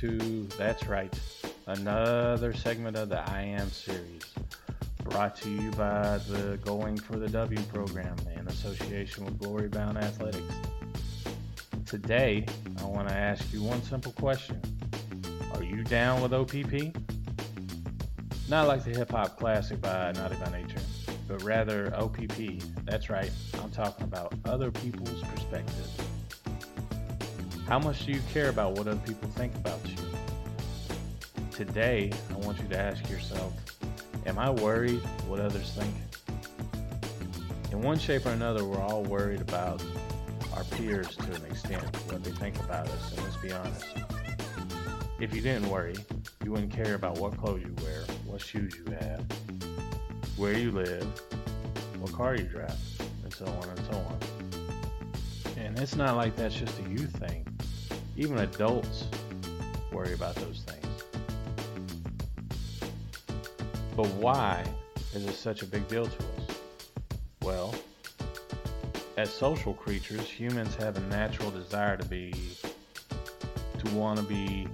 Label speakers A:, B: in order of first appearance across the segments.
A: to, that's right, another segment of the I Am series. Brought to you by the Going for the W program in association with Glory Bound Athletics. Today, I want to ask you one simple question Are you down with OPP? Not like the hip hop classic by Naughty by Nature, but rather OPP. That's right, I'm talking about other people's perspectives. How much do you care about what other people think about you? Today, I want you to ask yourself Am I worried what others think? In one shape or another, we're all worried about our peers to an extent, what they think about us, and let's be honest. If you didn't worry, you wouldn't care about what clothes you wear, what shoes you have, where you live, what car you drive, and so on and so on. And it's not like that's just a you thing. Even adults worry about those things. But why is it such a big deal to us? Well, as social creatures, humans have a natural desire to be to want to be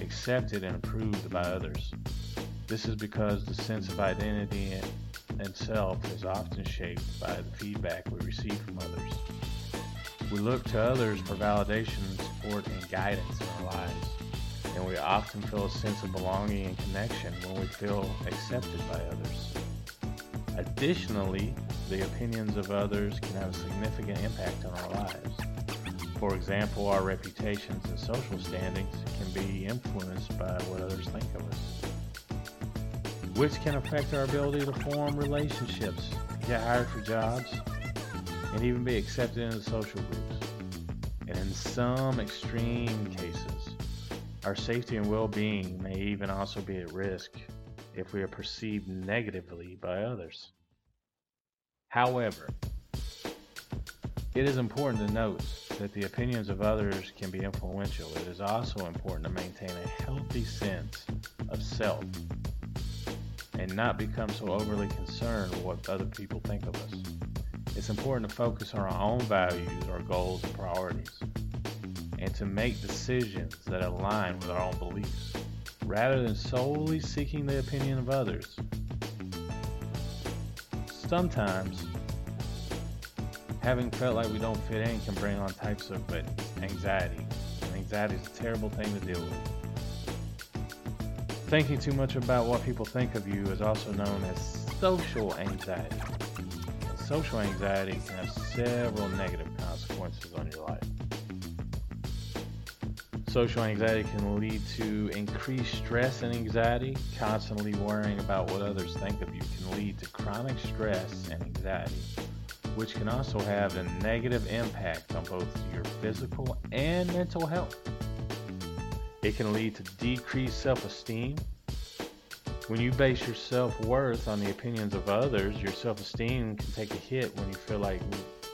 A: accepted and approved by others. This is because the sense of identity and self is often shaped by the feedback we receive from others. We look to others for validation, support, and guidance in our lives, and we often feel a sense of belonging and connection when we feel accepted by others. Additionally, the opinions of others can have a significant impact on our lives. For example, our reputations and social standings can be influenced by what others think of us, which can affect our ability to form relationships, get hired for jobs, and even be accepted into social groups. And in some extreme cases, our safety and well being may even also be at risk if we are perceived negatively by others. However, it is important to note that the opinions of others can be influential. It is also important to maintain a healthy sense of self and not become so overly concerned with what other people think of us. It's important to focus on our own values, our goals, and priorities, and to make decisions that align with our own beliefs, rather than solely seeking the opinion of others. Sometimes, having felt like we don't fit in can bring on types of but anxiety, and anxiety is a terrible thing to deal with. Thinking too much about what people think of you is also known as social anxiety social anxiety can have several negative consequences on your life. Social anxiety can lead to increased stress and anxiety. Constantly worrying about what others think of you can lead to chronic stress and anxiety, which can also have a negative impact on both your physical and mental health. It can lead to decreased self esteem, when you base your self worth on the opinions of others, your self esteem can take a hit when you feel like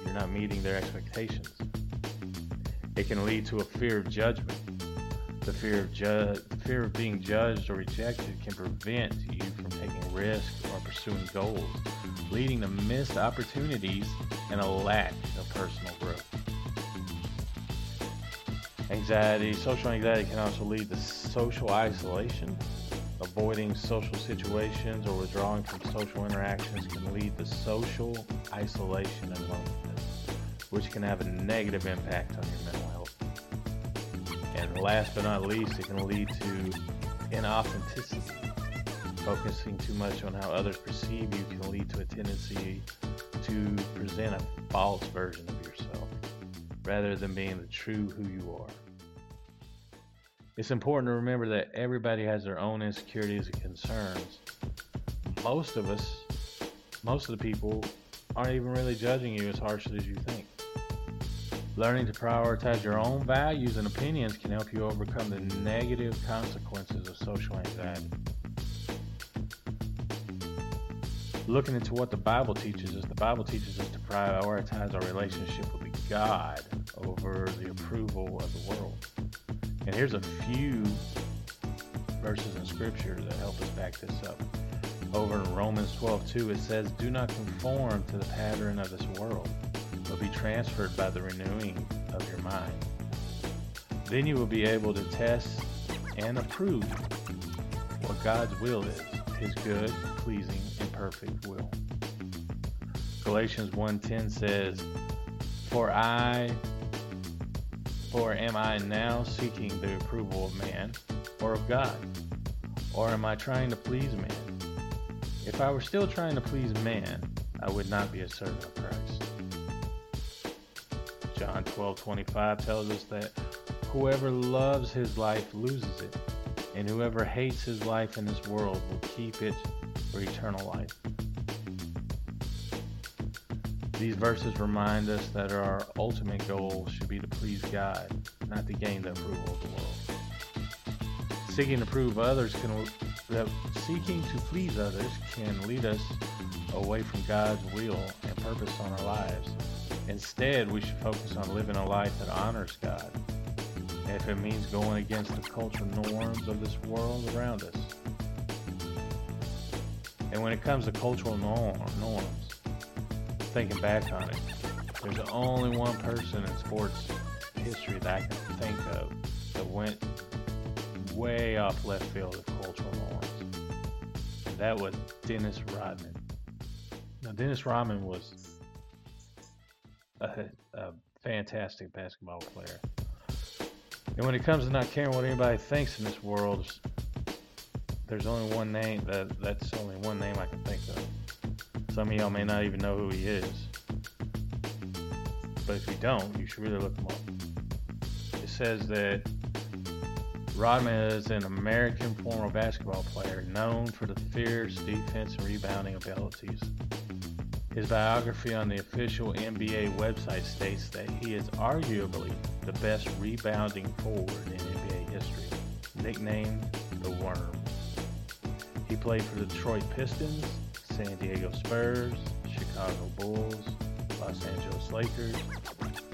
A: you're not meeting their expectations. It can lead to a fear of judgment. The fear of, fear of being judged or rejected can prevent you from taking risks or pursuing goals, leading to missed opportunities and a lack of personal growth. Anxiety, social anxiety can also lead to social isolation Avoiding social situations or withdrawing from social interactions can lead to social isolation and loneliness, which can have a negative impact on your. And last but not least, it can lead to inauthenticity. Focusing too much on how others perceive you can lead to a tendency to present a false version of yourself rather than being the true who you are. It's important to remember that everybody has their own insecurities and concerns. Most of us, most of the people, aren't even really judging you as harshly as you think. Learning to prioritize your own values and opinions can help you overcome the negative consequences of social anxiety. Looking into what the Bible teaches us, the Bible teaches us to prioritize our relationship with God over the approval of the world. And here's a few verses in Scripture that help us back this up. Over in Romans 12 2, it says, Do not conform to the pattern of this world, but be transferred by the renewing of your mind. Then you will be able to test and approve what God's will is, his good, pleasing, and perfect will. Galatians 1:10 says, "For I for am I now seeking the approval of man or of God? Or am I trying to please man? If I were still trying to please man, I would not be a servant of Christ." John 12:25 tells us that whoever loves his life loses it, and whoever hates his life in this world will keep it for eternal life. These verses remind us that our ultimate goal should be to please God, not to gain the approval of the world. Seeking to prove others can that seeking to please others can lead us away from God's will and purpose on our lives. Instead, we should focus on living a life that honors God. And if it means going against the cultural norms of this world around us. And when it comes to cultural norm, norms, thinking back on it, there's only one person in sports history that I can think of that went way off left field of cultural norms. And that was Dennis Rodman. Now, Dennis Rodman was a, a fantastic basketball player. And when it comes to not caring what anybody thinks in this world, there's only one name that that's only one name I can think of. Some of y'all may not even know who he is. But if you don't, you should really look him up. It says that Rodman is an American former basketball player known for the fierce defense and rebounding abilities. His biography on the official NBA website states that he is arguably the best rebounding forward in NBA history, nicknamed the Worm. He played for the Detroit Pistons, San Diego Spurs, Chicago Bulls, Los Angeles Lakers,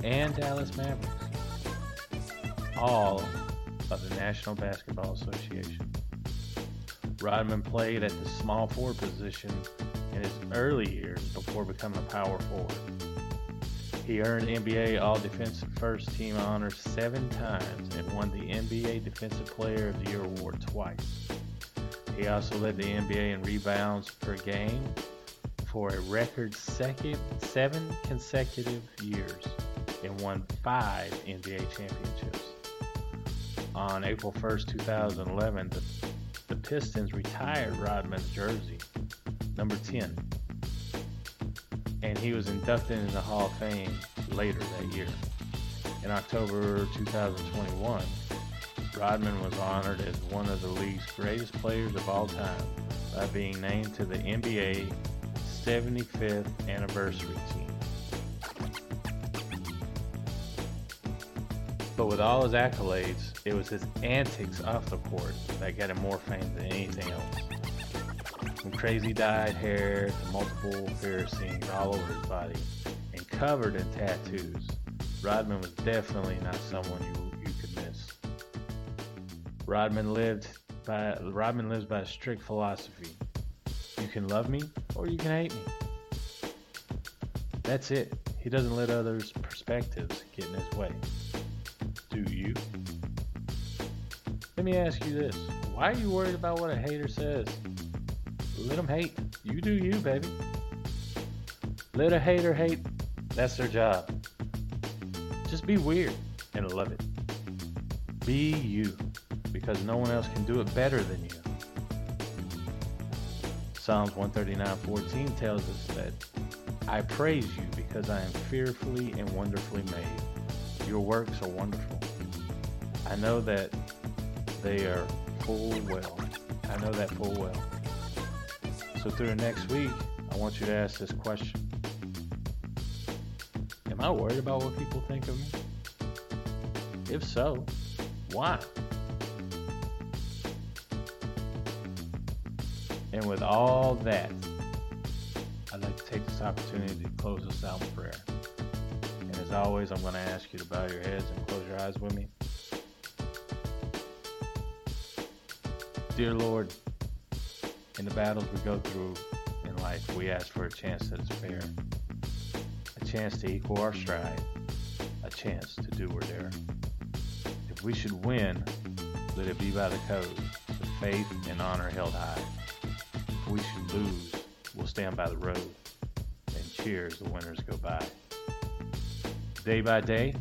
A: and Dallas Mavericks, all of the National Basketball Association. Rodman played at the small forward position in his early years before becoming a power forward. He earned NBA All Defensive First Team honors seven times and won the NBA Defensive Player of the Year award twice. He also led the NBA in rebounds per game for a record second seven consecutive years and won five NBA championships. On April 1st, 2011, the, the Pistons retired Rodman's jersey, number 10, and he was inducted into the Hall of Fame later that year. In October 2021, Rodman was honored as one of the league's greatest players of all time by being named to the NBA 75th anniversary team. But with all his accolades, it was his antics off the court that got him more fame than anything else. From crazy dyed hair to multiple piercings all over his body and covered in tattoos, Rodman was definitely not someone you could miss. Rodman lived by Rodman lives by a strict philosophy. You can love me or you can hate me. That's it. He doesn't let others' perspectives get in his way. Do you? Let me ask you this. Why are you worried about what a hater says? Let them hate. You do you, baby. Let a hater hate. That's their job. Just be weird and love it. Be you because no one else can do it better than you. Psalms 139:14 tells us that I praise you because I am fearfully and wonderfully made. Your works are wonderful. I know that they are full well. I know that full well. So through the next week, I want you to ask this question. Am I worried about what people think of me? If so, why? And with all that, I'd like to take this opportunity to close us out in prayer. And as always, I'm going to ask you to bow your heads and close your eyes with me. Dear Lord, in the battles we go through in life, we ask for a chance that is fair, a chance to equal our stride, a chance to do or dare. If we should win, let it be by the code, with faith and honor held high. If we should lose, we'll stand by the road and cheer as the winners go by. Day by day,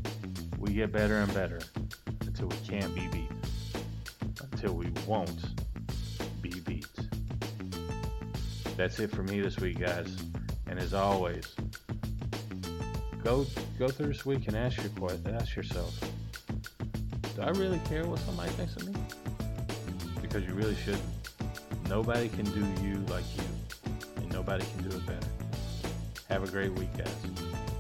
A: we get better and better until we can't be beat, until we won't That's it for me this week, guys. And as always, go go through this week and ask your ask yourself, do I really care what somebody thinks of me? Because you really shouldn't. Nobody can do you like you, and nobody can do it better. Have a great week, guys.